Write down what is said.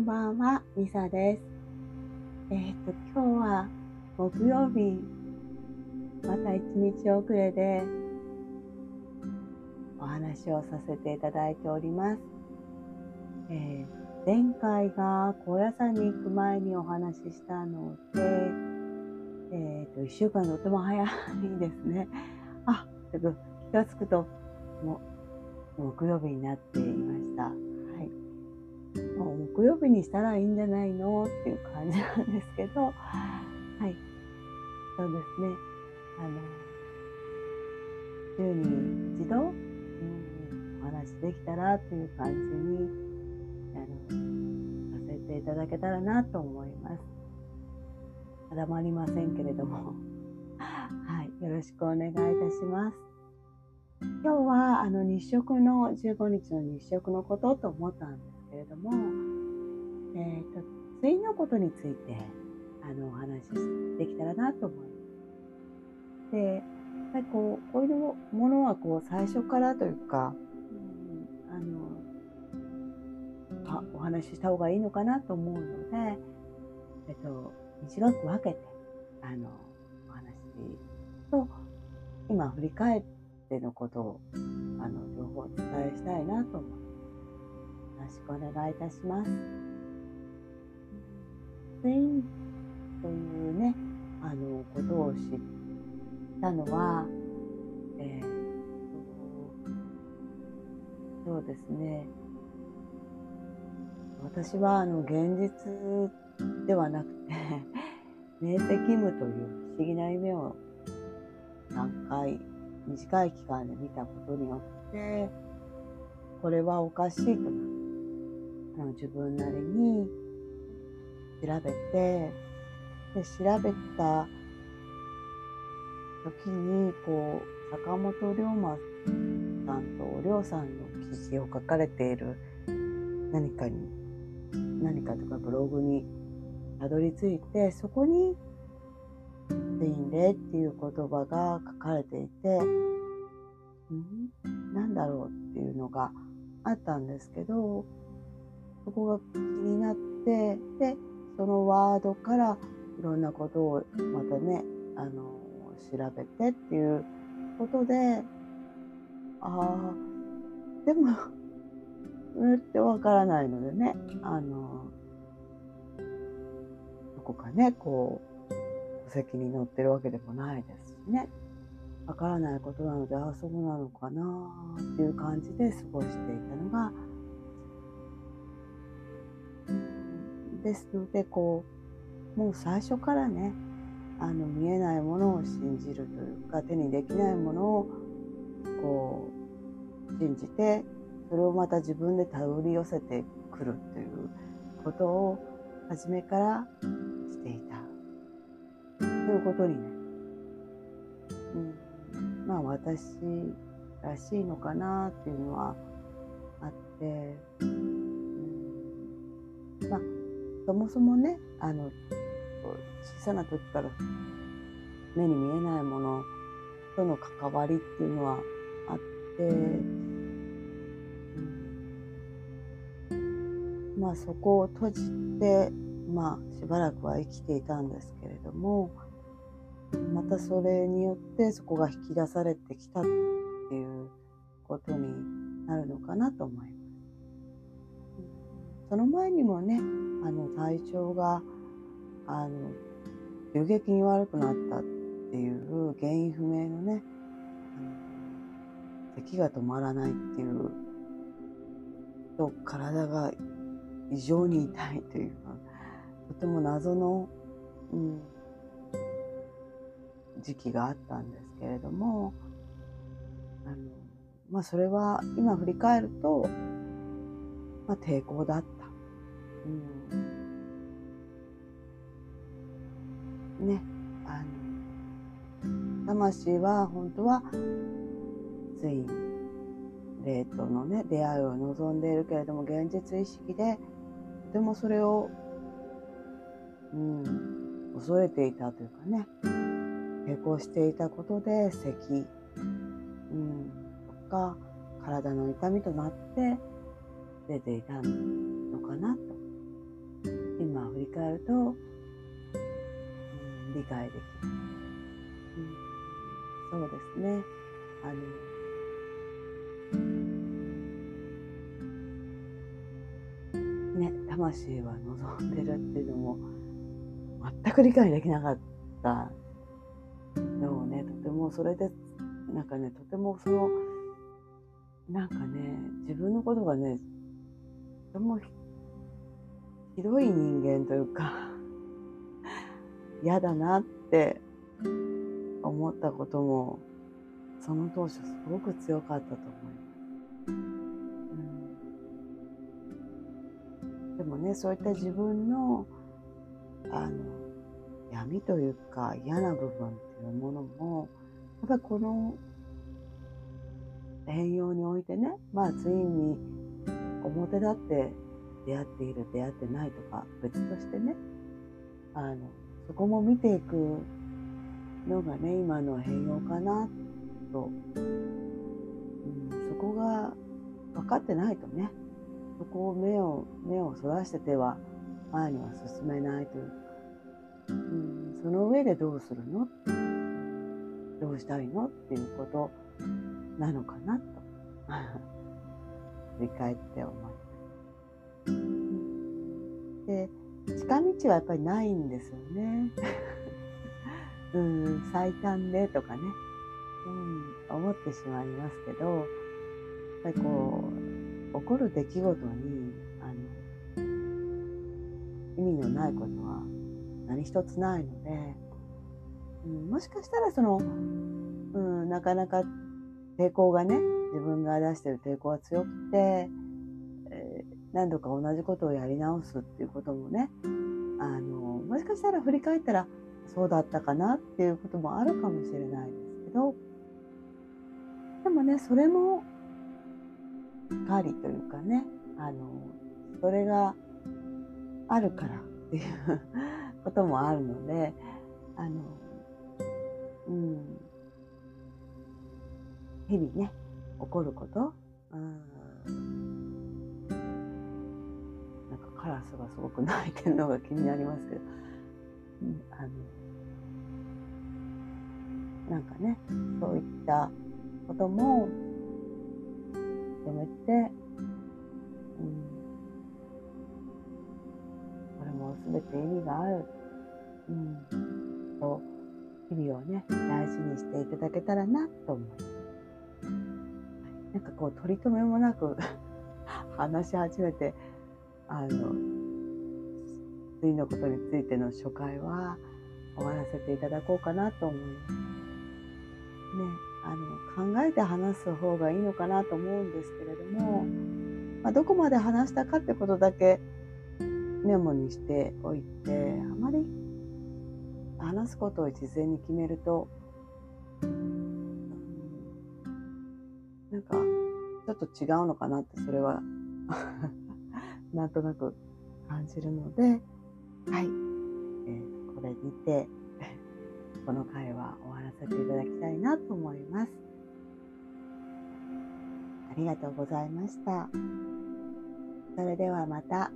んばんは、ミサです。えっ、と、今日は木曜日、また一日遅れでお話をさせていただいております。えー、前回が高野山に行く前にお話ししたので、えっ、と、一週間とても早いですね。あ、ちょっと気がつくと、もう木曜日になっていました。もう木曜日にしたらいいんじゃないのっていう感じなんですけど、はい。そうですね。あの、週に一度、うん、お話できたらっていう感じに、あの、させていただけたらなと思います。定まりませんけれども、はい。よろしくお願いいたします。今日はあの日食の15日の日食のことと思ったんですけれども、えーと、対のことについてあのお話しできたらなと思います。でやっぱりこうこういうものはこう最初からというか、うん、あのあお話しした方がいいのかなと思うので、えっと、短く分けてあのお話と今振り返ってのことをあの両方お伝えしたいなと思います。よろしくお願いいたします。ツインというね、あの、ことを知ったのは、えー、そうですね。私はあの現実ではなくて 明晰夢という不思議な夢を3回短い期間で見たことによってこれはおかしいとの自分なりに調べてで調べた時にこう坂本龍馬さんと龍さんの記事を書かれている何かに何かとかブログにたどり着いてそこに「ツインレイ」っていう言葉が書かれていてん？なんだろう？っていうのがあったんですけどそこが気になってでそのワードからいろんなことをまたねあの調べてっていうことでああでも うってわからないのでねあのどこかねこう戸籍に載ってるわけでもないですしねわからないことなのでああそうなのかなっていう感じで過ごしていたのがですのでこうもう最初からねあの見えないものを信じるというか手にできないものをこう信じてそれをまた自分で手繰り寄せてくるということを初めからしていた。ということにね、うん、まあ私らしいのかなっていうのはあって、そもそもねあの小さな時から目に見えないものとの関わりっていうのはあって、うん、まあそこを閉じてまあしばらくは生きていたんですけれどもまたそれによってそこが引き出されてきたっていうことになるのかなと思います。その前にもねあの体調があの急激に悪くなったっていう原因不明のね咳が止まらないっていうと体が異常に痛いというかとても謎の、うん、時期があったんですけれどもあの、まあ、それは今振り返ると、まあ、抵抗だった。うん。ねあの魂は本当はつい霊とのね出会いを望んでいるけれども現実意識でとてもそれを、うん、恐れていたというかね抵抗していたことで咳、うん、とか体の痛みとなって出ていたのかなと。今振り返ると、うん、理解できる、うん、そうですね。あのね魂は望んでるっていうのも全く理解できなかったのをねとてもそれでなんかねとてもそのなんかね自分のことがねとてもひどい人間というか嫌だなって思ったこともその当初すごく強かったと思います。うん、でもねそういった自分のあの闇というか嫌な部分っていうものもやっぱこの変容においてねまあついに表立って出会っている出会ってないとか別としてねあのそこも見ていくのがね今の変容かなと、うん、そこが分かってないとねそこを目を目をそらしてては前には進めないというか、うん、その上でどうするの？どうしたいの？っていうことなのかなと。振り返って思います。で近道はやっぱりないんですよね。うん最短でとかね、うん、思ってしまいますけどやっぱりこう起こる出来事にあの意味のないことは何一つないので、うん、もしかしたらその、うん、なかなか抵抗がね自分が出してる抵抗が強くて、何度か同じことをやり直すっていうこともねあのもしかしたら振り返ったらそうだったかなっていうこともあるかもしれないですけどでもねそれも狩りというかねあのそれがあるからっていうこともあるのであのうん。日々ね起こること、うん、かカラスがすごく鳴いてるのが気になりますけど、うん、あのなんかねそういったことも認めて、うん、これも全て意味がある、うん、と日々をね大事にしていただけたらなと思います。なんかこう取り留めもなく話し始めてあの次のことについての初回は終わらせていただこうかなと思います。ね、あの考えて話す方がいいのかなと思うんですけれども、まあ、どこまで話したかってことだけメモにしておいてあまり話すことを事前に決めるとなんかちょっと違うのかなってそれはなんとなく感じるのではい、えー、これにて この回は終わらせていただきたいなと思います。ありがとうございました。それではまた。